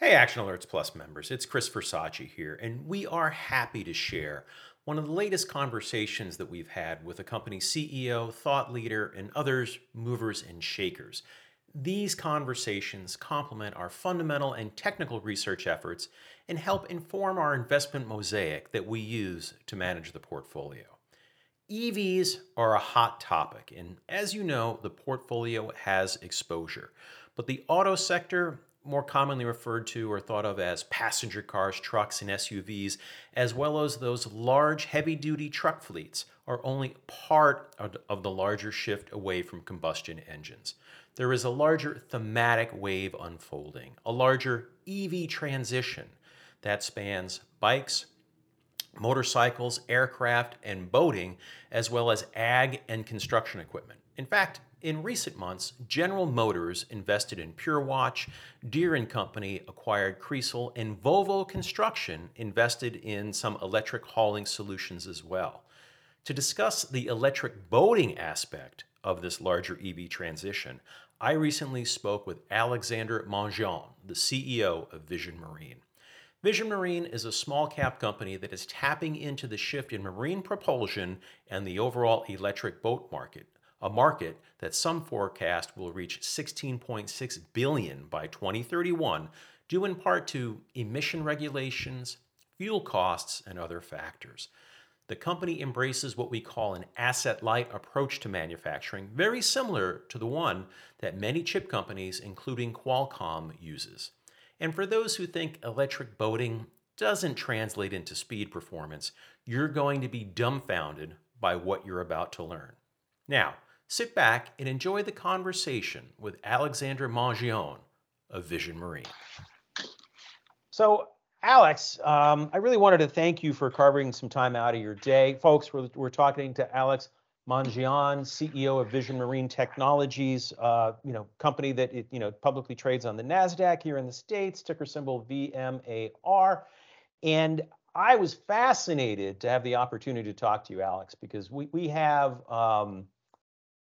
Hey, Action Alerts Plus members, it's Chris Versace here, and we are happy to share one of the latest conversations that we've had with a company CEO, thought leader, and others movers and shakers. These conversations complement our fundamental and technical research efforts and help inform our investment mosaic that we use to manage the portfolio. EVs are a hot topic, and as you know, the portfolio has exposure. But the auto sector more commonly referred to or thought of as passenger cars, trucks, and SUVs, as well as those large heavy duty truck fleets, are only part of the larger shift away from combustion engines. There is a larger thematic wave unfolding, a larger EV transition that spans bikes, motorcycles, aircraft, and boating, as well as ag and construction equipment. In fact, in recent months, General Motors invested in PureWatch, Deere & Company acquired Kreisel, and Volvo Construction invested in some electric hauling solutions as well. To discuss the electric boating aspect of this larger EV transition, I recently spoke with Alexandre Mongeon, the CEO of Vision Marine. Vision Marine is a small cap company that is tapping into the shift in marine propulsion and the overall electric boat market, a market that some forecast will reach 16.6 billion by 2031, due in part to emission regulations, fuel costs, and other factors. The company embraces what we call an asset-light approach to manufacturing, very similar to the one that many chip companies, including Qualcomm, uses. And for those who think electric boating doesn't translate into speed performance, you're going to be dumbfounded by what you're about to learn. Now, sit back and enjoy the conversation with Alexandre Mongeon of Vision Marine. So, Alex, um, I really wanted to thank you for carving some time out of your day. Folks, we're, we're talking to Alex Mongeon, CEO of Vision Marine Technologies, uh, you know, company that it, you know publicly trades on the Nasdaq here in the states, ticker symbol VMAR. And I was fascinated to have the opportunity to talk to you, Alex, because we we have um,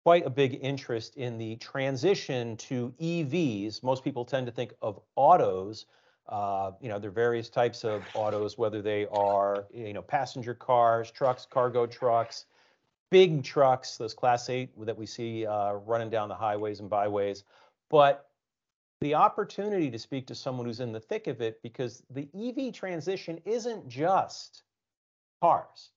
quite a big interest in the transition to EVs. Most people tend to think of autos. Uh, you know, there are various types of autos, whether they are, you know, passenger cars, trucks, cargo trucks, big trucks, those Class 8 that we see uh, running down the highways and byways. But the opportunity to speak to someone who's in the thick of it, because the EV transition isn't just cars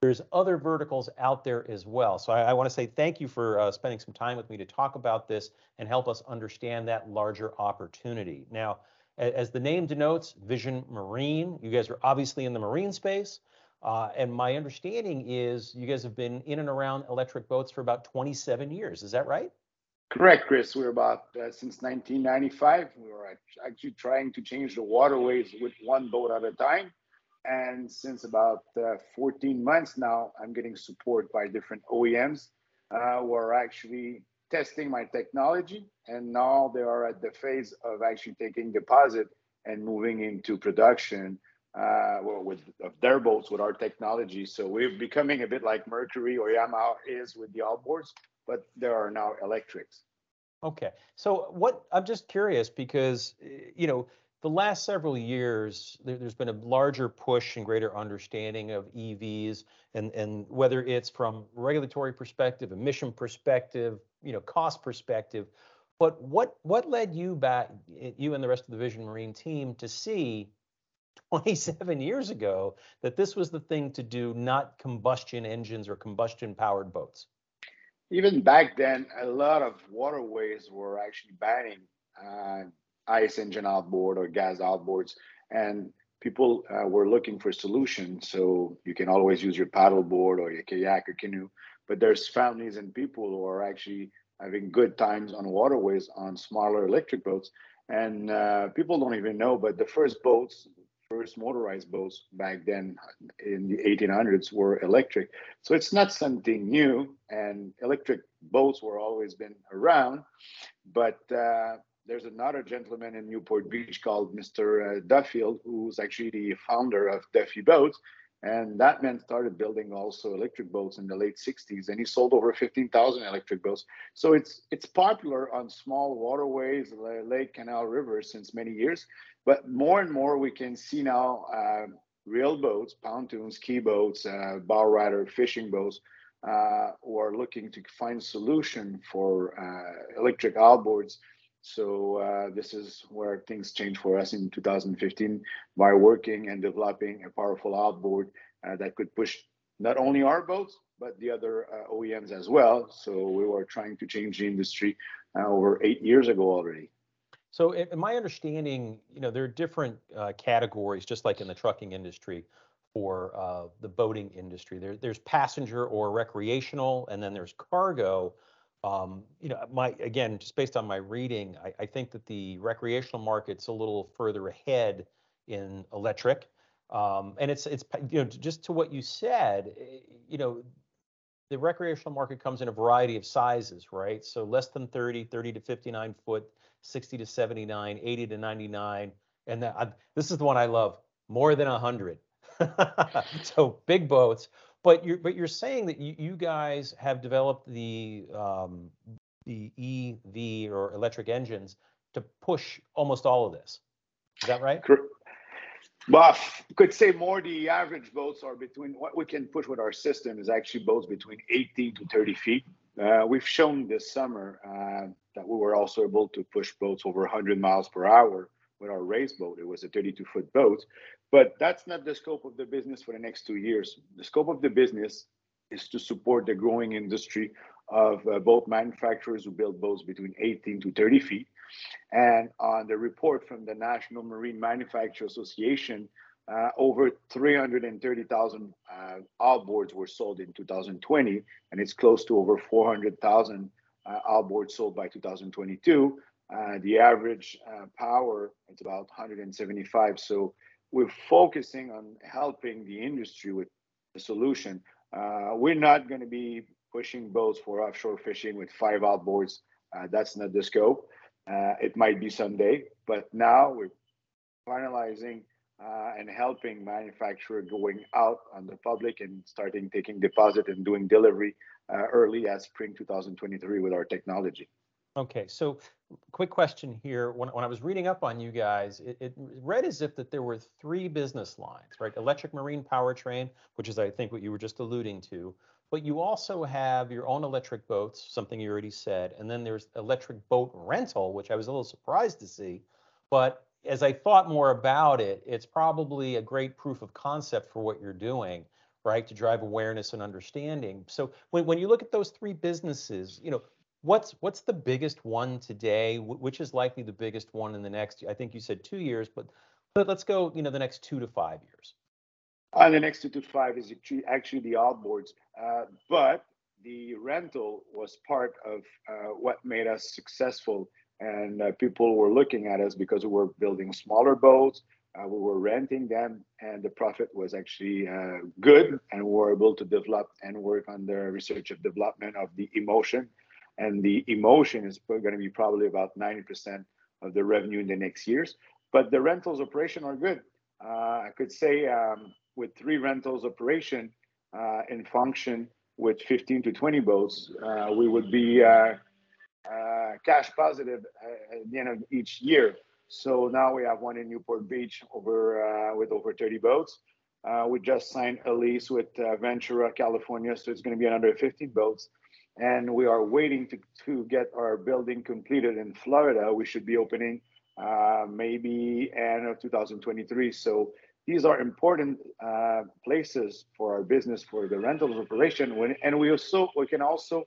there's other verticals out there as well. So I, I want to say thank you for uh, spending some time with me to talk about this and help us understand that larger opportunity. Now, as the name denotes, Vision Marine, you guys are obviously in the marine space. Uh, and my understanding is you guys have been in and around electric boats for about 27 years. Is that right? Correct, Chris. We're about uh, since 1995. We were actually trying to change the waterways with one boat at a time. And since about uh, 14 months now, I'm getting support by different OEMs uh, who are actually testing my technology. And now they are at the phase of actually taking deposit and moving into production uh, well, with of their boats with our technology. So we're becoming a bit like Mercury or Yamaha is with the outboards, but there are now electrics. Okay. So what I'm just curious because you know the last several years, there, has been a larger push and greater understanding of EVs, and and whether it's from regulatory perspective, emission perspective, you know, cost perspective. But what what led you back, you and the rest of the Vision Marine team, to see 27 years ago that this was the thing to do, not combustion engines or combustion powered boats? Even back then, a lot of waterways were actually banning uh, ICE engine outboard or gas outboards, and people uh, were looking for solutions. So you can always use your paddle board or your kayak or canoe, but there's families and people who are actually having good times on waterways on smaller electric boats. And uh, people don't even know, but the first boats, first motorized boats back then in the 1800s were electric. So it's not something new, and electric boats were always been around, but uh, there's another gentleman in Newport Beach called Mr. Uh, Duffield, who's actually the founder of Duffy Boats. And that man started building also electric boats in the late 60s, and he sold over 15,000 electric boats. So it's it's popular on small waterways, lake, canal, rivers since many years. But more and more, we can see now uh, real boats, pontoons, key boats, uh, bow rider, fishing boats, uh, who are looking to find solution for uh, electric outboards so uh, this is where things changed for us in 2015 by working and developing a powerful outboard uh, that could push not only our boats but the other uh, OEMs as well. So we were trying to change the industry uh, over eight years ago already. So in my understanding, you know, there are different uh, categories, just like in the trucking industry, for uh, the boating industry. There, there's passenger or recreational, and then there's cargo. Um, you know, my again, just based on my reading, I, I, think that the recreational market's a little further ahead in electric, um, and it's it's you know just to what you said, eh, you know, the recreational market comes in a variety of sizes, right? So less than 30, 30 to 59 foot, 60 to 79, 80 to 99, and that I, this is the one I love, more than 100. so big boats but you're but you're saying that you, you guys have developed the um, the EV or electric engines to push almost all of this. Is that right? Correct. Well, could say more. The average boats are between what we can push with our system is actually boats between 18 to 30 feet. Uh, we've shown this summer uh, that we were also able to push boats over 100 miles per hour with our race boat. It was a 32 foot boat, but that's not the scope of the business for the next two years. The scope of the business is to support the growing industry of uh, boat manufacturers who build boats between 18 to 30 feet. And on the report from the National Marine Manufacturer Association, uh, over 330,000 uh, outboards were sold in 2020, and it's close to over 400,000 uh, outboards sold by 2022. Uh, the average uh, power is about 175. So we're focusing on helping the industry with the solution. Uh, we're not going to be pushing boats for offshore fishing with five outboards. Uh, that's not the scope. Uh, it might be someday, but now we're finalizing uh, and helping manufacturer going out on the public and starting taking deposit and doing delivery early as spring 2023 with our technology. Okay, so quick question here. When, when I was reading up on you guys, it, it read as if that there were three business lines, right? Electric marine powertrain, which is I think what you were just alluding to, but you also have your own electric boats, something you already said, and then there's electric boat rental, which I was a little surprised to see. But as I thought more about it, it's probably a great proof of concept for what you're doing, right? To drive awareness and understanding. So when, when you look at those three businesses, you know, What's what's the biggest one today? Which is likely the biggest one in the next? I think you said two years, but but let's go. You know, the next two to five years. Uh, the next two to five is actually the outboards, uh, but the rental was part of uh, what made us successful. And uh, people were looking at us because we were building smaller boats, uh, we were renting them, and the profit was actually uh, good. And we were able to develop and work on the research and development of the E-Motion and the E-Motion is going to be probably about 90% of the revenue in the next years. But the rentals operation are good. Uh, I could say um, with three rentals operation uh, in function with 15 to 20 boats, uh, we would be uh, uh, cash positive uh, at the end of each year. So now we have one in Newport Beach over with over 30 boats. we just signed a lease with Ventura, California, so it's going to be another 15 boats and we are waiting to, to get our building completed in Florida. We should be opening uh, maybe end of 2023. So these are important uh, places for our business for the rentals operation. When, and we also we can also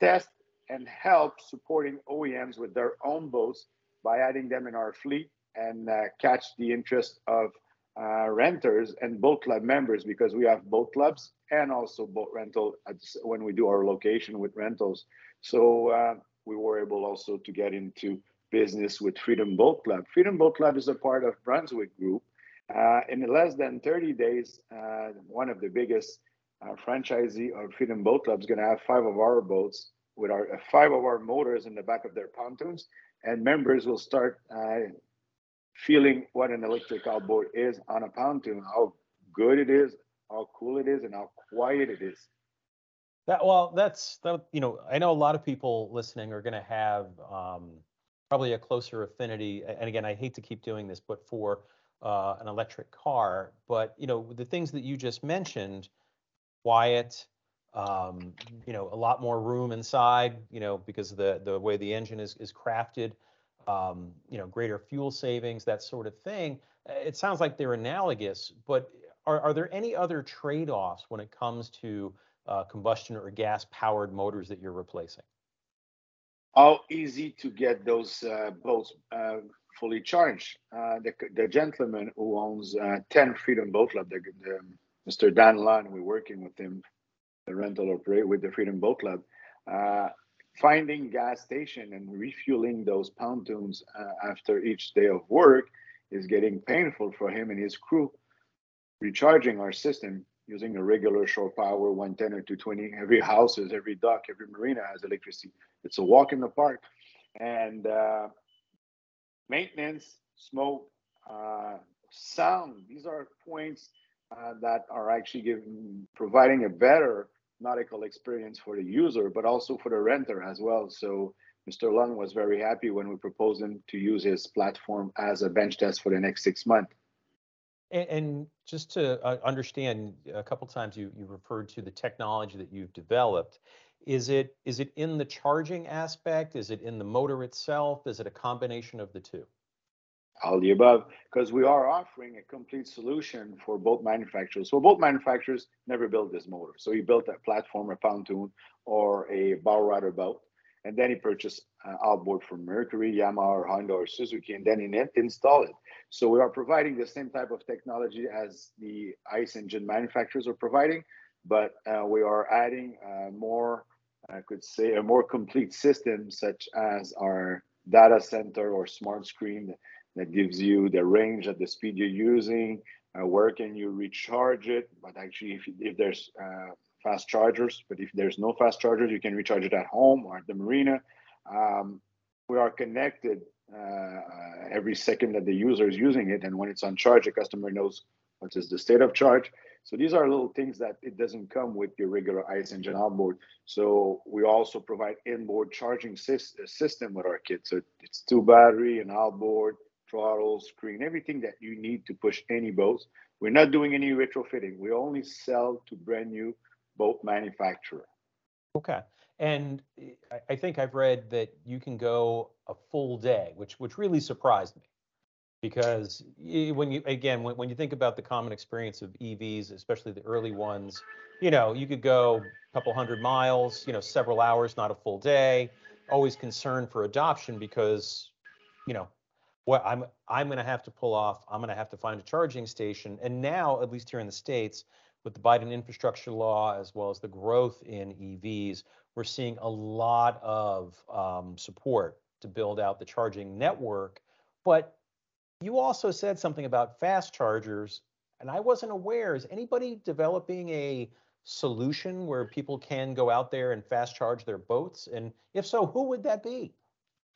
test and help supporting OEMs with their own boats by adding them in our fleet and uh, catch the interest of uh, renters and boat club members because we have boat clubs and also boat rental at, when we do our location with rentals. So uh, we were able also to get into business with Freedom Boat Club. Freedom Boat Club is a part of Brunswick Group. Uh, in less than 30 days, uh, one of the biggest uh, franchisee of Freedom Boat Club is going to have five of our boats with our uh, five of our motors in the back of their pontoons, and members will start feeling what an electric outboard is on a pontoon, how good it is, how cool it is and how quiet it is. That well, that's that. You know, I know a lot of people listening are going to have um, probably a closer affinity. And again, I hate to keep doing this, but for uh, an electric car, but you know, the things that you just mentioned, quiet, um, you know, a lot more room inside, you know, because of the the way the engine is is crafted, um, you know, greater fuel savings, that sort of thing. It sounds like they're analogous, but are, are there any other trade-offs when it comes to uh, combustion or gas-powered motors that you're replacing? How easy to get those uh, boats uh, fully charged? Uh, the, the gentleman who owns uh, 10 Freedom Boat Club, the, the, Mr. Dan Lunn, we're working with him, the rental operator with the Freedom Boat Club. Uh, finding gas station and refueling those pontoons after each day of work is getting painful for him and his crew. Recharging our system using a regular shore power 110 or 220 every houses every dock every marina has electricity. It's a walk in the park. And uh, maintenance smoke uh, sound these are points uh, that are actually giving providing a better nautical experience for the user but also for the renter as well so mr lund was very happy when we proposed him to use his platform as a bench test for the next six months and, and just to uh, understand, a couple times you you referred to the technology that you've developed. Is it is it in the charging aspect? Is it in the motor itself? Is it a combination of the two? All the above, because we are offering a complete solution for both manufacturers. So both manufacturers never built this motor. So he built a platform, a pontoon, or a bow rider boat, and then he purchased uh, outboard from Mercury, Yamaha, or Honda, or Suzuki, and then he installed it. So we are providing the same type of technology as the ICE engine manufacturers are providing, but uh, we are adding uh, more, I could say, a more complete system, such as our data center or smart screen that, gives you the range at the speed you're using, uh, where can you recharge it. But actually, if, if there's uh, fast chargers, but if there's no fast chargers, you can recharge it at home or at the marina. Um, we are connected uh, every second that the user is using it. And when it's on charge, the customer knows what is the state of charge. So these are little things that it doesn't come with your regular ICE engine outboard. So we also provide inboard charging system with our kit. So it's two battery, and outboard, throttle, screen, everything that you need to push any boats. We're not doing any retrofitting. We only sell to brand new boat manufacturer. Okay. And I think I've read that you can go a full day, which which really surprised me, because when you again when, when you think about the common experience of EVs, especially the early ones, you know you could go a couple hundred miles, you know several hours, not a full day. Always concerned for adoption because, you know, what I'm I'm going to have to pull off. I'm going to have to find a charging station, and now at least here in the states with the Biden infrastructure law as well as the growth in EVs, we're seeing a lot of um, support to build out the charging network. But you also said something about fast chargers, and I wasn't aware. Is anybody developing a solution where people can go out there and fast charge their boats? And if so, who would that be?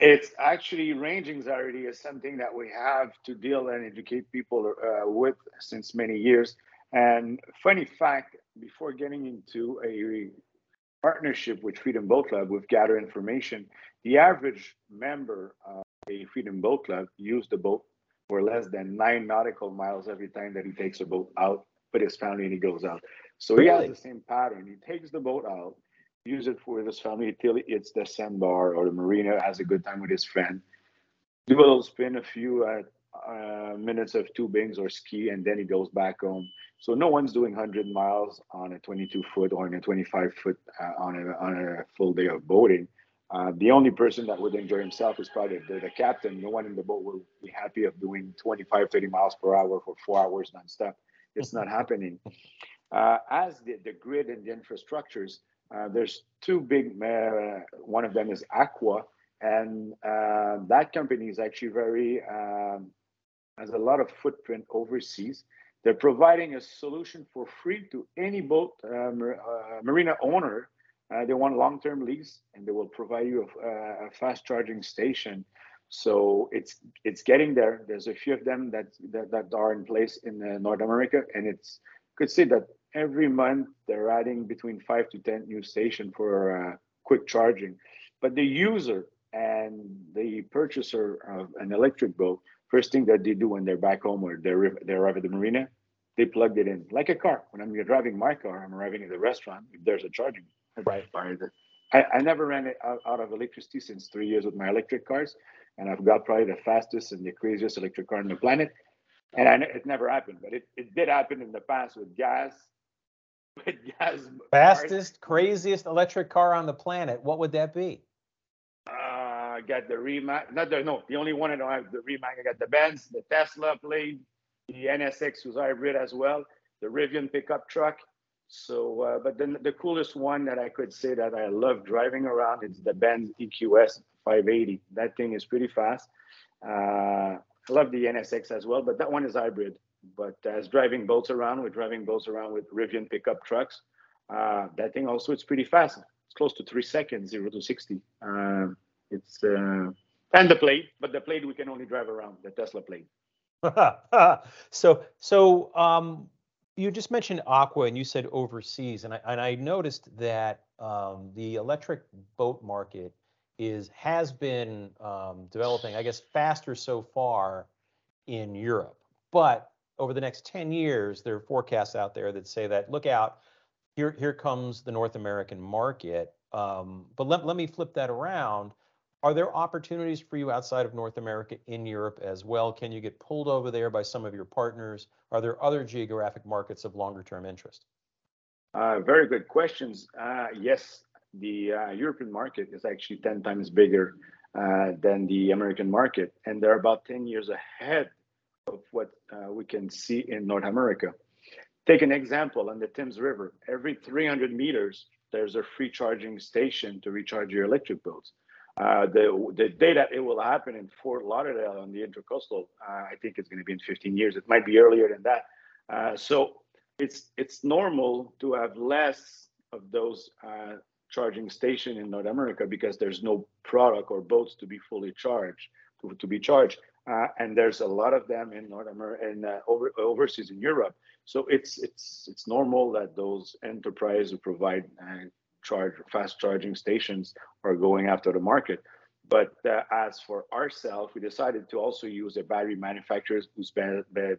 It's actually range anxiety is something that we have to deal and educate people uh, with since many years. And funny fact, before getting into a partnership with Freedom Boat Club, we've gathered information. The average member of a Freedom Boat Club use the boat for less than nine nautical miles every time that he takes a boat out with his family and he goes out. So really? he has the same pattern. He takes the boat out, use it for his family till it's the sandbar or the marina, has a good time with his friend, do a little spin, a few uh, uh, minutes of tubings or ski, and then he goes back home. So no one's doing 100 miles on a 22 foot or on a 25 foot uh, on a on a full day of boating. Uh, the only person that would enjoy himself is probably the, the, captain. No one in the boat will be happy of doing 25, 30 miles per hour for four hours nonstop. It's not happening. Uh, as the, the grid and the infrastructures, uh, there's two big. Uh, one of them is Aqua, and uh, that company is actually very um, has a lot of footprint overseas. They're providing a solution for free to any boat uh, uh, marina owner. They want long-term lease, and they will provide you a, a, fast charging station. So it's it's getting there. There's a few of them that that, that are in place in North America, and it's could say that every month they're adding between five to ten new station for uh, quick charging. But the user and the purchaser of an electric boat, first thing that they do when they're back home or they're they arrive at the marina, they plugged it in like a car. When I'm driving my car, I'm arriving at the restaurant. If there's a charging, right. I, I never ran it out, out of electricity since three years with my electric cars, and I've got probably the fastest and the craziest electric car on the planet. And I, it never happened, but it, it did happen in the past with gas. Fastest, craziest electric car on the planet. What would that be? Uh, I got the Rimac. Not the no, the only one I don't have the Rimac. I got the Benz, the Tesla Plaid, the NSX was hybrid as well, the Rivian pickup truck. So, uh, but then the coolest one that I could say that I love driving around is the Benz EQS 580. That thing is pretty fast. Uh, I love the NSX as well, but that one is hybrid. But as driving boats around, we're driving boats around with Rivian pickup trucks. Uh, that thing also it's pretty fast. It's close to three seconds, zero to sixty. Uh, it's uh, and the Plaid, but the Plaid we can only drive around the Tesla Plaid. so so um, you just mentioned aqua and you said overseas, and I and I noticed that um, the electric boat market is has been um, developing, I guess, faster so far in Europe. But over the next 10 years, there are forecasts out there that say that look out, here here comes the North American market. Um, but let, let me flip that around. Are there opportunities for you outside of North America in Europe as well? Can you get pulled over there by some of your partners? Are there other geographic markets of longer term interest? Uh, very good questions. Uh, yes, the uh, European market is actually 10 times bigger uh, than the American market, and they're about 10 years ahead of what uh, we can see in North America. Take an example on the Thames River. Every 300 meters, there's a free charging station to recharge your electric boats. Uh, the the day that it will happen in Fort Lauderdale on the intercoastal, uh, I think it's going to be in 15 years. It might be earlier than that. Uh, so it's it's normal to have less of those uh, charging station in North America because there's no product or boats to be fully charged to, to be charged, uh, and there's a lot of them in North America and over, overseas in Europe. So it's it's it's normal that those enterprises who provide charge fast charging stations are going after the market. But uh, as for ourselves, we decided to also use a battery manufacturer who's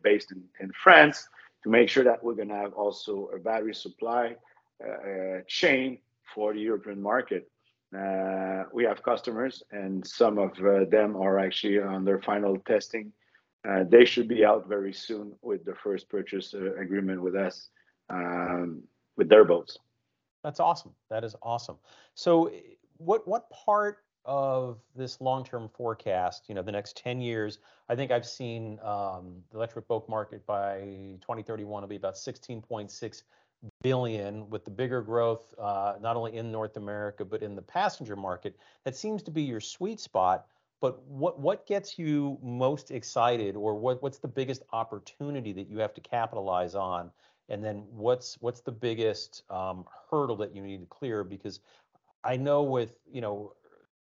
based in, in France to make sure that we're going to have also a battery supply uh, chain for the European market. Uh, we have customers, and some of uh, them are actually on their final testing. Uh, they should be out very soon with the first purchase uh, agreement with us um, with their boats. That's awesome. That is awesome. So, what what part of this long-term forecast, you know, the next 10 years, I think I've seen um, the electric boat market by 2031 will be about 16.6 billion, with the bigger growth uh, not only in North America but in the passenger market. That seems to be your sweet spot. But what what gets you most excited, or what what's the biggest opportunity that you have to capitalize on and then what's what's the biggest um, hurdle that you need to clear because i know with you know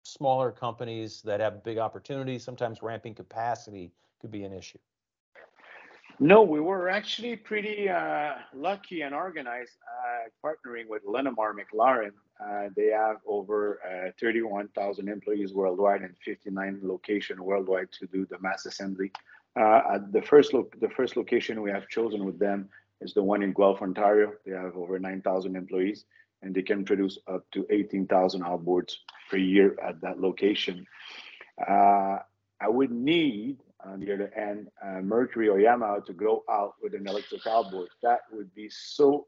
smaller companies that have big opportunities sometimes ramping capacity could be an issue no we were actually pretty uh, lucky and organized uh, partnering with linamar mclaren uh, they have over uh, 31,000 employees worldwide and 59 locations worldwide to do the mass assembly. Uh, the first lo- the first location we have chosen with them is the one in Guelph, Ontario. They have over 9,000 employees and they can produce up to 18,000 outboards per year at that location. Uh, I would need, on the other end, uh, Mercury or Yamaha to go out with an electric outboard. That would be so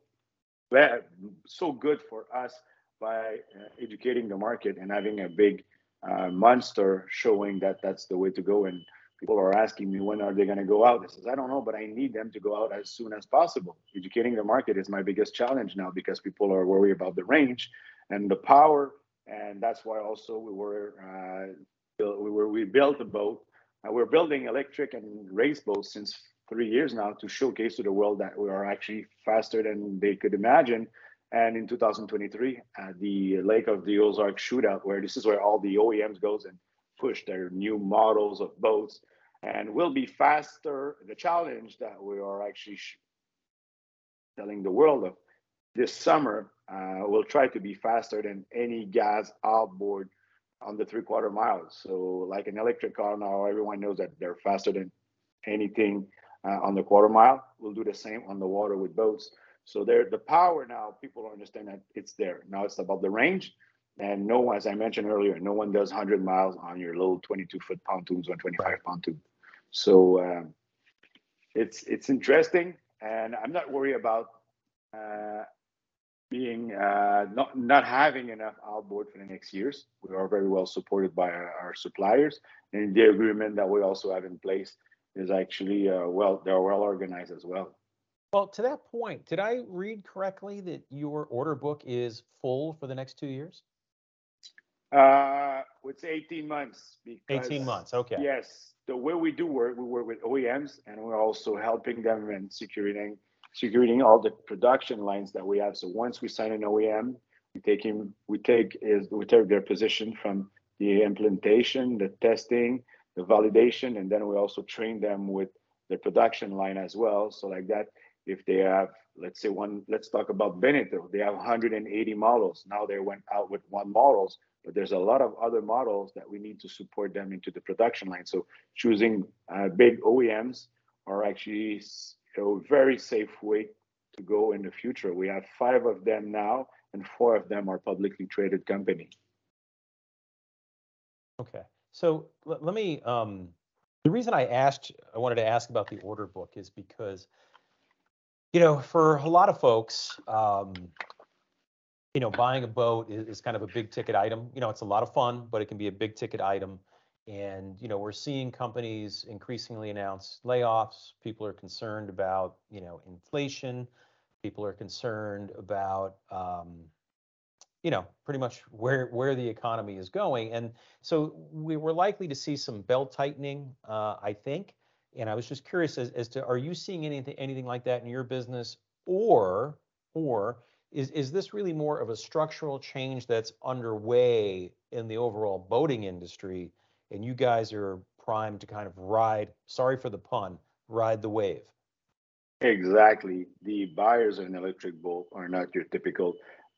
so good for us by uh, educating the market and having a big uh, monster showing that that's the way to go. And people are asking me when are they going to go out. I says I don't know, but I need them to go out as soon as possible. Educating the market is my biggest challenge now because people are worried about the range and the power, and that's why also we were uh, we were we built a boat. Uh, we're building electric and race boats since three years now to showcase to the world that we are actually faster than they could imagine. And in 2023, at the Lake of the Ozark shootout, where this is where all the OEMs goes and push their new models of boats and will be faster. The challenge that we are actually telling the world of this summer, uh, we'll try to be faster than any gas outboard on the three quarter miles. So, like an electric car now, everyone knows that they're faster than anything uh, on the quarter mile. We'll do the same on the water with boats. So, there, the power now, people understand that it's there. Now it's about the range. And no, one, as I mentioned earlier, no one does 100 miles on your little 22 foot pontoons or 25 pontoon. So um, it's it's interesting, and I'm not worried about uh, being uh, not not having enough outboard for the next years. We are very well supported by our, our suppliers, and the agreement that we also have in place is actually uh, well they're well organized as well. Well, to that point, did I read correctly that your order book is full for the next two years? Uh, it's 18 months. Because, 18 months. Okay. Yes, the way we do work, we work with OEMs, and we're also helping them and securing securing all the production lines that we have. So once we sign an OEM, we take him, we take is we take their position from the implementation, the testing, the validation, and then we also train them with the production line as well. So like that, if they have, let's say one, let's talk about Beneteau, they have 180 models. Now they went out with one models, but there's a lot of other models that we need to support them into the production line. So choosing uh, big OEMs are actually a very safe way to go in the future. We have five of them now, and four of them are publicly traded companies. Okay, so l- let me. Um, the reason I asked, I wanted to ask about the order book is because, you know, for a lot of folks, um, you know, buying a boat is, is kind of a big ticket item. You know, it's a lot of fun, but it can be a big ticket item. And you know, we're seeing companies increasingly announce layoffs. People are concerned about you know inflation. People are concerned about um, you know pretty much where where the economy is going. And so we were likely to see some belt tightening, uh, I think. And I was just curious as, as to are you seeing anything anything like that in your business, or or is is this really more of a structural change that's underway in the overall boating industry? And you guys are primed to kind of ride, sorry for the pun, ride the wave. Exactly. The buyers of an electric boat are not your typical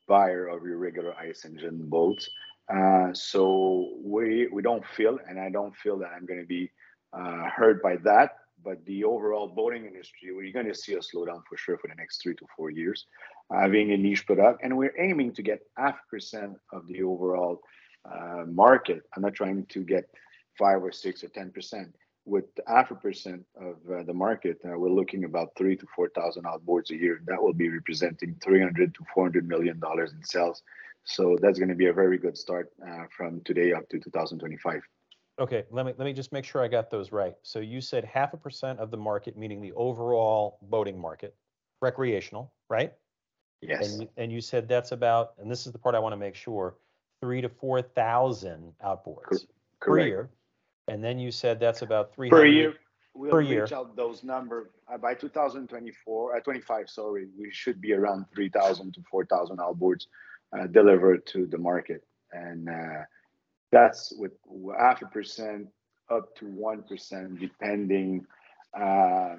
buyer of your regular ice engine boats. Uh, so we we don't feel, and I don't feel that I'm going to be uh, hurt by that. But the overall boating industry, we're going to see a slowdown for sure for the next three to four years, having a niche product, and we're aiming to get half percent of the overall uh, market. I'm not trying to get five or six or ten percent. With half a percent of uh, the market, uh, we're looking about three to four thousand outboards a year. That will be representing 300 to 400 million dollars in sales. So that's going to be a very good start uh, from today up to 2025. Okay, let me let me just make sure I got those right. So you said half a percent of the market, meaning the overall boating market, recreational, right? Yes. And and you said that's about, and this is the part I want to make sure, three to four thousand outboards per year. And then you said that's about three per year. We'll per reach year. out those numbers uh, by 2024, uh, 25. Sorry, we should be around 3,000 to 4,000 outboards uh, delivered to the market, and uh, that's with half a percent up to one percent, depending uh,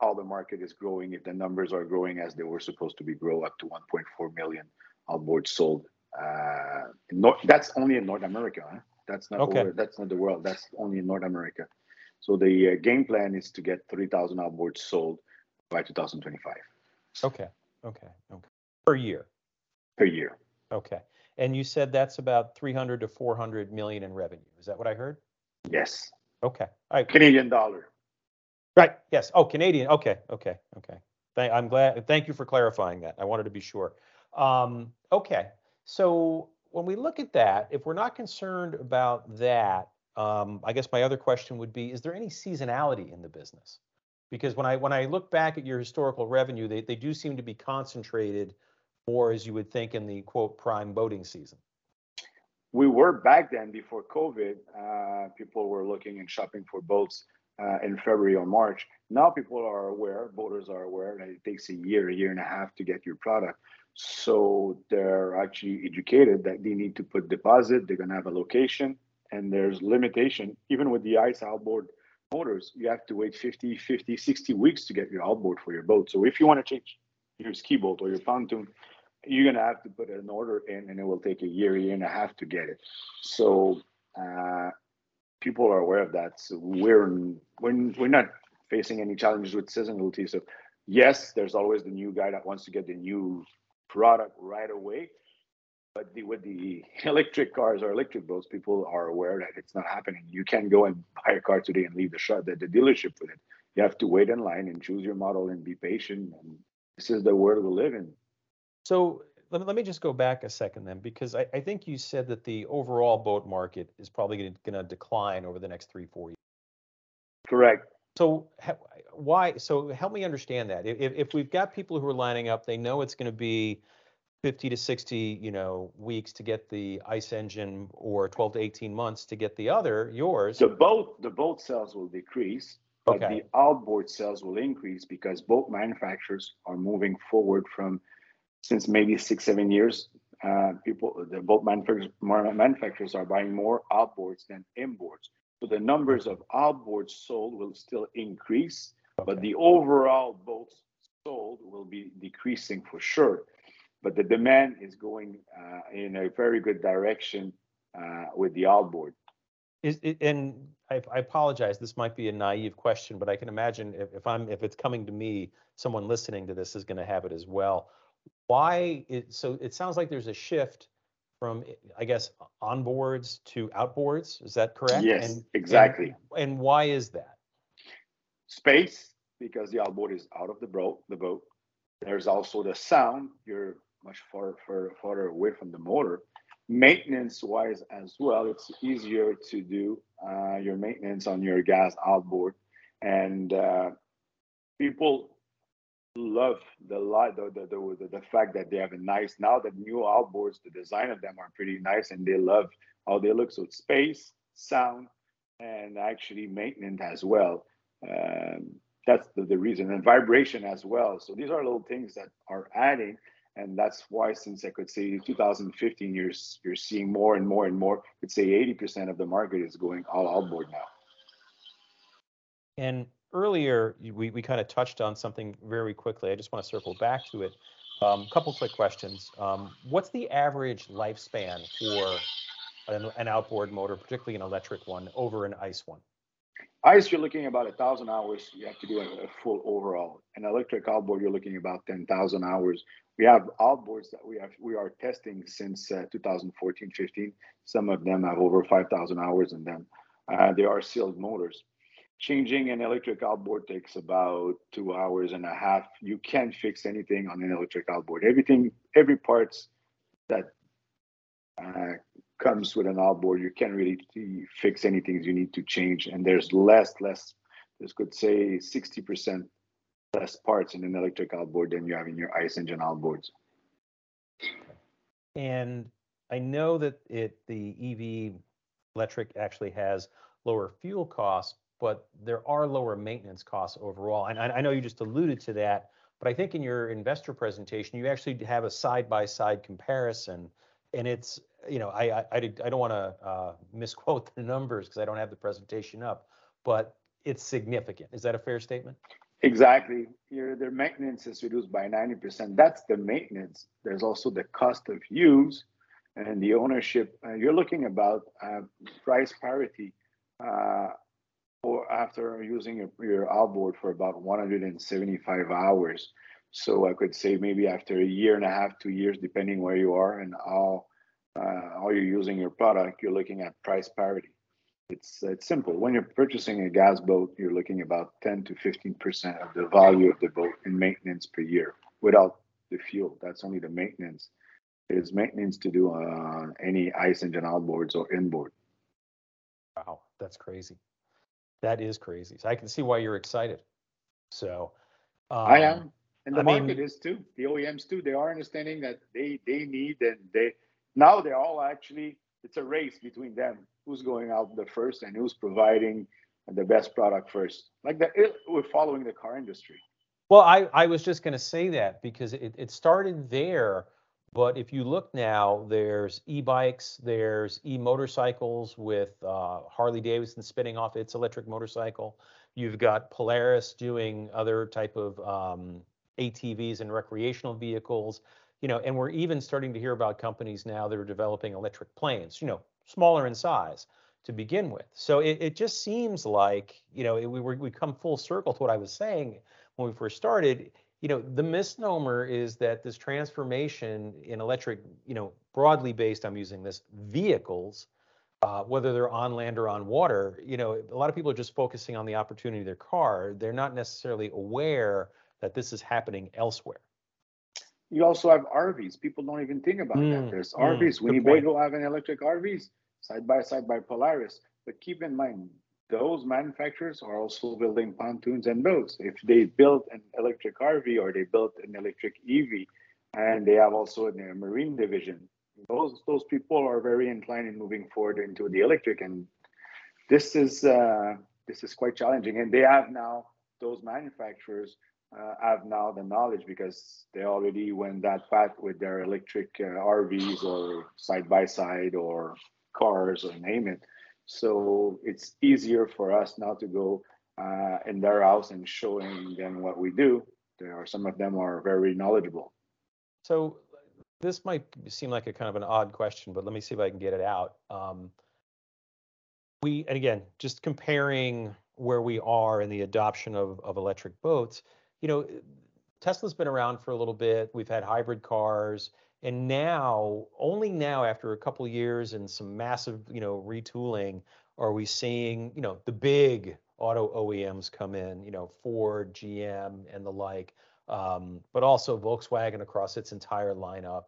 how the market is growing. If the numbers are growing as they were supposed to be, grow up to 1.4 million outboards sold. Uh, North, that's only in North America. Huh? That's not Okay. over, that's not the world. That's only in North America. So the uh, game plan is to get 3,000 outboards sold by 2025 Okay, okay, okay. Per year. per year. Okay. And you said that's about 300 to 400 million in revenue. Is that what I heard? Yes, Okay. All right. Canadian dollar. Right. Yes. Oh, Canadian. Okay. Okay. Okay. Thank, I'm glad. Thank you for clarifying that. I wanted to be sure. Um, okay. So when we look at that, if we're not concerned about that, um, I guess my other question would be: Is there any seasonality in the business? Because when I when I look back at your historical revenue, they they do seem to be concentrated more, as you would think, in the quote prime boating season. We were back then before COVID. Uh, people were looking and shopping for boats uh, in February or March. Now people are aware, boaters are aware that it takes a year, a year and a half to get your product. So they're actually educated that they need to put deposit. They're gonna have a location, and there's limitation. Even with the ice outboard motors, you have to wait 50, 50, 60 weeks to get your outboard for your boat. So if you want to change your ski boat or your pontoon, you're gonna have to put an order in, and it will take a year, year and a half to get it. So uh, people are aware of that. So we're we're we're not facing any challenges with seasonality. So yes, there's always the new guy that wants to get the new product right away. But the, with the electric cars or electric boats, people are aware that it's not happening. You can't go and buy a car today and leave the shop, the, the dealership with it. You have to wait in line and choose your model and be patient. And this is the world we live in. So let me, let me just go back a second then, because I, I think you said that the overall boat market is probably going to decline over the next three, four years. Correct. So why? So help me understand that. If if we've got people who are lining up, they know it's going to be 50 to 60, you know, weeks to get the ice engine, or 12 to 18 months to get the other, yours. The boat the boat sales will decrease, but okay. the outboard sales will increase because boat manufacturers are moving forward from since maybe six seven years. Uh, people the boat manufacturers manufacturers are buying more outboards than inboards. So the numbers of outboards sold will still increase, okay. but the overall boats sold will be decreasing for sure. But the demand is going uh, in a very good direction uh, with the outboard. Is it, and I, I, apologize. This might be a naive question, but I can imagine if, if I'm if it's coming to me, someone listening to this is going to have it as well. Why? It, so it sounds like there's a shift from I guess onboards to outboards. Is that correct? Yes, and, exactly. And, and, why is that? Space, because the outboard is out of the boat. The boat. There's also the sound. You're much far, far farther away from the motor. Maintenance wise as well, it's easier to do uh, your maintenance on your gas outboard, and uh, people love the light the, the, the, the fact that they have a nice now the new outboards the design of them are pretty nice and they love how they look. So space sound and actually maintenance as well. Um, that's the, the reason and vibration as well. So these are little things that are adding and that's why since i could say 2015 you're you're seeing more and more and more could say 80% of the market is going all outboard now. And earlier we, we kind of touched on something very quickly. I just want to circle back to it. A um, couple quick questions. Um, what's the average lifespan for an, an, outboard motor, particularly an electric one, over an ice one? Ice, you're looking about a thousand hours. You have to do a, a full overhaul. An electric outboard, you're looking about ten thousand hours. We have outboards that we have we are testing since uh, 2014, 15. Some of them have over 5,000 hours in them. Uh, they are sealed motors changing an electric outboard takes about two hours and a half. You can't fix anything on an electric outboard. Everything, every parts that uh, comes with an outboard, you can't really fix anything you need to change. And there's less, less, this could say 60% less parts in an electric outboard than you have in your ice engine outboards. And I know that it the EV electric actually has lower fuel costs, but there are lower maintenance costs overall. And I, I know you just alluded to that, but I think in your investor presentation, you actually have a side-by-side comparison, and it's, you know, I I, I, don't want to uh, misquote the numbers because I don't have the presentation up, but it's significant. Is that a fair statement? Exactly. Your their maintenance is reduced by 90%. That's the maintenance. There's also the cost of use and the ownership. Uh, you're looking about uh, price parity. Uh, or after using your, your outboard for about 175 hours. So I could say maybe after a year and a half, two years, depending where you are and how uh, how you're using your product, you're looking at price parity. It's it's simple. When you're purchasing a gas boat, you're looking about 10 to 15 percent of the value of the boat in maintenance per year, without the fuel. That's only the maintenance. There's maintenance to do on any ice engine outboards or inboard. Wow, that's crazy. That is crazy. So I can see why you're excited. So um, I am, and the I market mean, is too. The OEMs too. They are understanding that they they need and they now they're all actually it's a race between them. Who's going out the first and who's providing the best product first? Like that, we're following the car industry. Well, I I was just going to say that because it it started there but if you look now, there's e-bikes, there's e-motorcycles with uh, Harley Davidson spinning off its electric motorcycle. You've got Polaris doing other type of um, ATVs and recreational vehicles, you know, and we're even starting to hear about companies now that are developing electric planes, you know, smaller in size to begin with. So it, it just seems like, you know, it, we we come full circle to what I was saying when we first started. You know, the misnomer is that this transformation in electric, you know, broadly based, I'm using this vehicles, uh, whether they're on land or on water, you know, a lot of people are just focusing on the opportunity of their car. They're not necessarily aware that this is happening elsewhere. You also have RVs. People don't even think about mm, that. There's mm, RVs. Winnebago have an electric RVs side by side by Polaris. But keep in mind, those manufacturers are also building pontoons and boats. If they build an electric RV or they build an electric EV, and they have also a marine division, those those people are very inclined in moving forward into the electric, and this is uh, this is quite challenging. And they have now those manufacturers uh, have now the knowledge because they already went that path with their electric uh, RVs or side by side or cars or name it. So it's easier for us now to go uh, in their house and showing them what we do. There are some of them are very knowledgeable. So this might seem like a kind of an odd question, but let me see if I can get it out. Um, we and again, just comparing where we are in the adoption of, of electric boats, you know, Tesla's been around for a little bit. We've had hybrid cars, and now, only now, after a couple years and some massive, you know, retooling, are we seeing, you know, the big auto OEMs come in, you know, Ford, GM, and the like, um, but also Volkswagen across its entire lineup,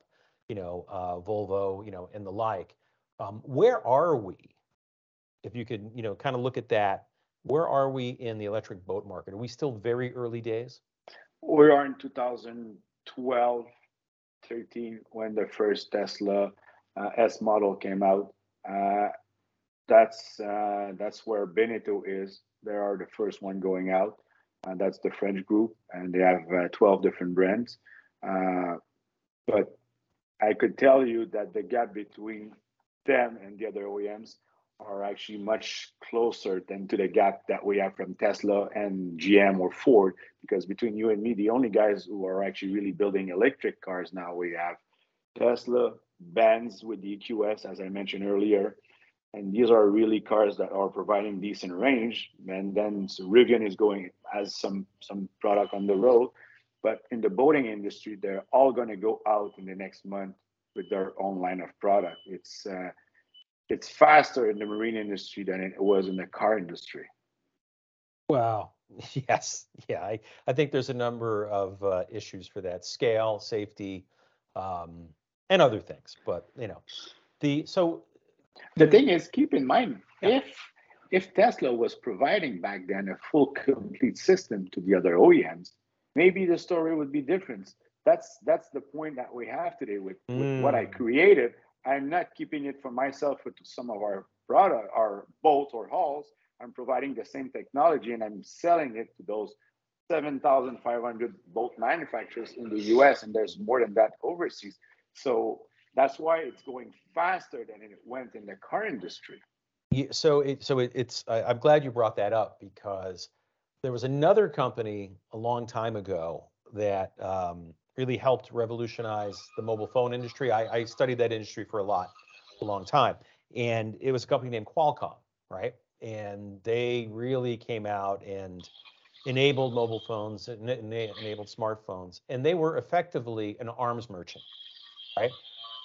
you know, uh, Volvo, you know, and the like. Um, where are we? If you could, you know, kind of look at that where are we in the electric boat market? Are we still very early days? We are in 2012, 13 when the first Tesla uh, S model came out. Uh, that's uh, that's where Beneteau is. They are the first one going out. and that's the French group, and they have uh, 12 different brands. Uh, but I could tell you that the gap between them and the other OEMs are actually much closer than to the gap that we have from Tesla and GM or Ford. Because between you and me, the only guys who are actually really building electric cars now, we have Tesla, Benz with the EQS, as I mentioned earlier. And these are really cars that are providing decent range. And then so Rivian is going as some some product on the road. But in the boating industry, they're all going to go out in the next month with their own line of product. It's uh, it's faster in the marine industry than it was in the car industry. Wow. Yes. Yeah. I, I think there's a number of uh, issues for that scale, safety, um, and other things. But, you know, the so the thing is, keep in mind, yeah. if if Tesla was providing back then a full complete system to the other OEMs, maybe the story would be different. That's that's the point that we have today with, with mm. what I mm. created. I'm not keeping it for myself or to some of our product, our boats or hulls. I'm providing the same technology and I'm selling it to those 7,500 boat manufacturers in the US, and there's more than that overseas. So that's why it's going faster than it went in the car industry. Yeah, so it, so it, it's I, I'm glad you brought that up because there was another company a long time ago that um, really helped revolutionize the mobile phone industry. I, I studied that industry for a lot, a long time, and it was a company named Qualcomm, right? And they really came out and enabled mobile phones and enabled smartphones, and they were effectively an arms merchant, right?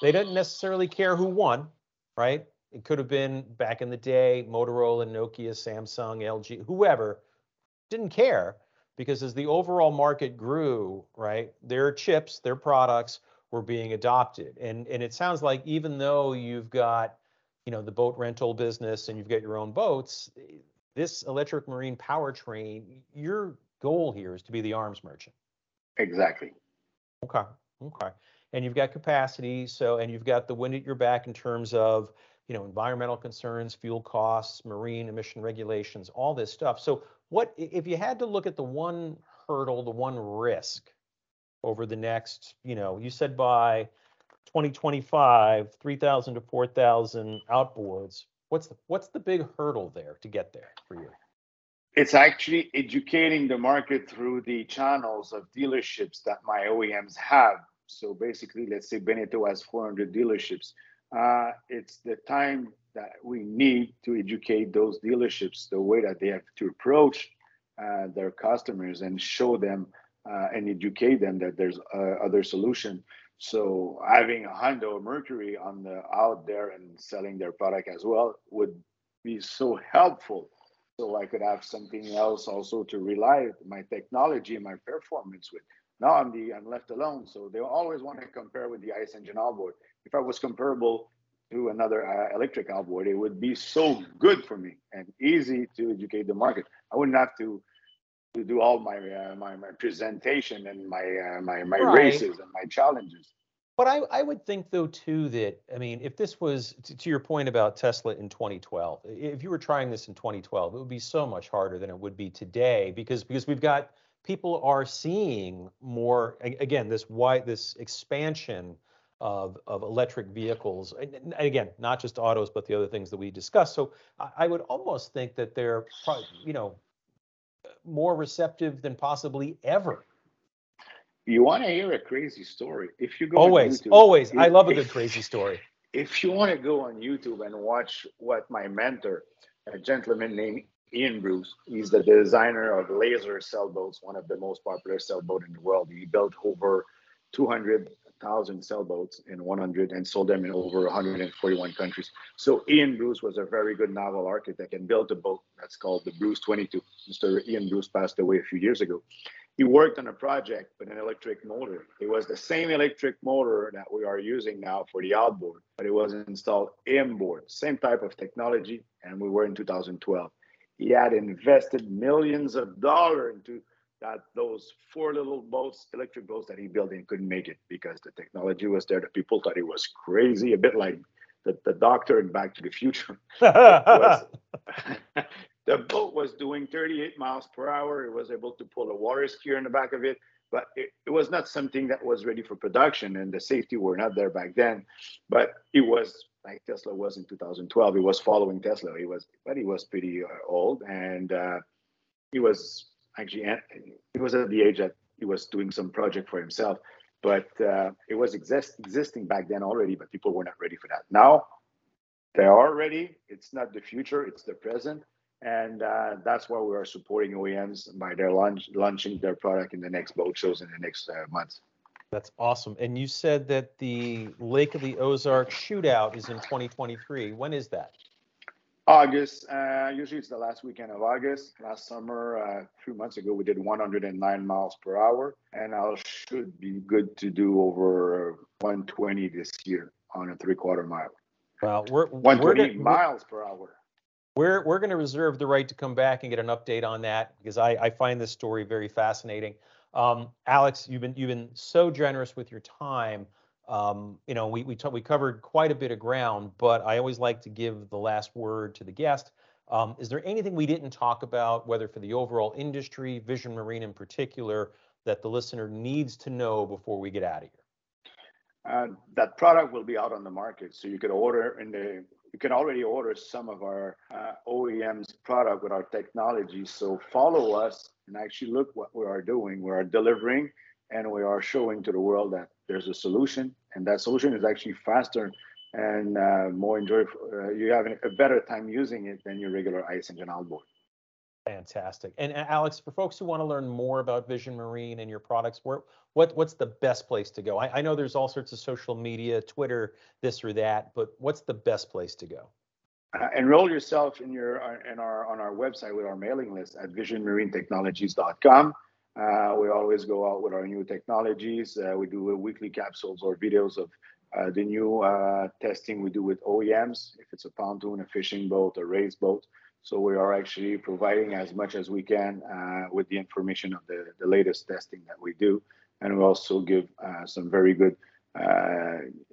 They didn't necessarily care who won, right? It could have been back in the day Motorola, Nokia, Samsung, LG, whoever didn't care because as the overall market grew, right, their chips, their products were being adopted. And and it sounds like even though you've got, you know, the boat rental business and you've got your own boats, this electric marine powertrain, your goal here is to be the arms merchant. Exactly. Okay. Okay. And you've got capacity, so and you've got the wind at your back in terms of you know environmental concerns, fuel costs, marine emission regulations, all this stuff. So what if you had to look at the one hurdle, the one risk over the next, you know, you said by 2025, 3,000 to 4,000 outboards. What's the what's the big hurdle there to get there for you? it's actually educating the market through the channels of dealerships that my OEMs have. So basically, let's say Beneteau has 400 dealerships. Uh, it's the time that we need to educate those dealerships the way that they have to approach uh, their customers and show them uh, and educate them that there's uh, other solution. So having a Honda or Mercury on the out there and selling their product as well would be so helpful. So I could have something else also to rely my technology and my performance with. Now I'm the I'm left alone, so they always want to compare with the ICE engine outboard. If I was comparable to another uh, electric outboard, it would be so good for me and easy to educate the market. I wouldn't have to to do all my uh, my, my presentation and my uh, my my right. races and my challenges. But I, I would think though too that I mean if this was to, to, your point about Tesla in 2012, if you were trying this in 2012, it would be so much harder than it would be today because because we've got people are seeing more again this why this expansion of of electric vehicles and again not just autos but the other things that we discussed. So I, I would almost think that they're probably, you know more receptive than possibly ever. You want to hear a crazy story? If you go always, YouTube, always, if, I love a good crazy story. If you want to go on YouTube and watch what my mentor, a gentleman named Ian Bruce, he's the designer of laser sailboats, one of the most popular sailboat in the world. He built over 200 thousand sailboats in 100 and sold them in over 141 countries. So Ian Bruce was a very good naval architect and built a boat that's called the Bruce 22. Mr. Ian Bruce passed away a few years ago. He worked on a project with an electric motor. It was the same electric motor that we are using now for the outboard, but it was installed inboard, same type of technology, and we were in 2012. He had invested millions of dollars into that those four little boats, electric boats that he built, and couldn't make it because the technology was there. The people thought he was crazy, a bit like the, the doctor in Back to the Future. was, the boat was doing 38 miles per hour. It was able to pull a water skier in the back of it, but it, it was not something that was ready for production, and the safety were not there back then. But it was like Tesla was in 2012. He was following Tesla. He was, but he was pretty uh, old, and uh, he was actually he was at the age that he was doing some project for himself but uh, it was exist, existing back then already but people were not ready for that now they are ready it's not the future it's the present and uh, that's why we are supporting OEMs by their launch launching their product in the next boat shows in the next uh, months. That's awesome. And you said that the Lake of the Ozarks shootout is in 2023. When is that? August. Uh, usually it's the last weekend of August. Last summer, uh, a few months ago, we did 109 miles per hour, and I should be good to do over 120 this year on a three quarter mile. Wow, we're 120 we're, miles per hour. We're we're going to reserve the right to come back and get an update on that because I, I find this story very fascinating. Um, Alex, you've been you've been so generous with your time. Um, you know, we we, t- we covered quite a bit of ground, but I always like to give the last word to the guest. Um, is there anything we didn't talk about, whether for the overall industry, Vision Marine in particular, that the listener needs to know before we get out of here? Uh, that product will be out on the market, so you could order in the. You can already order some of our uh, OEM's product with our technology. So follow us and actually look what we are doing. We are delivering and we are showing to the world that there's a solution, and that solution is actually faster and uh, more enjoyable. Uh, you have a better time using it than your regular ice engine outboard. Fantastic. And, and Alex, for folks who want to learn more about Vision Marine and your products, where what what's the best place to go? I, I know there's all sorts of social media, Twitter, this or that, but what's the best place to go? Uh, enroll yourself in your uh, in our on our website with our mailing list at visionmarinetechnologies.com. Uh, we always go out with our new technologies. Uh, we do weekly capsules or videos of uh, the new uh, testing we do with OEMs, if it's a pontoon, a fishing boat, a race boat. So we are actually providing as much as we can uh, with the information of the, the latest testing that we do. And we also give uh, some very good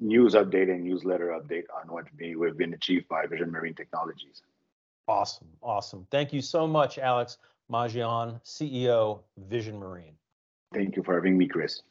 news update and newsletter update on what we've been achieved by Vision Marine Technologies. Awesome. Awesome. Thank you so much, Alex. Mongeon, CEO, Vision Marine. Thank you for having me, Chris.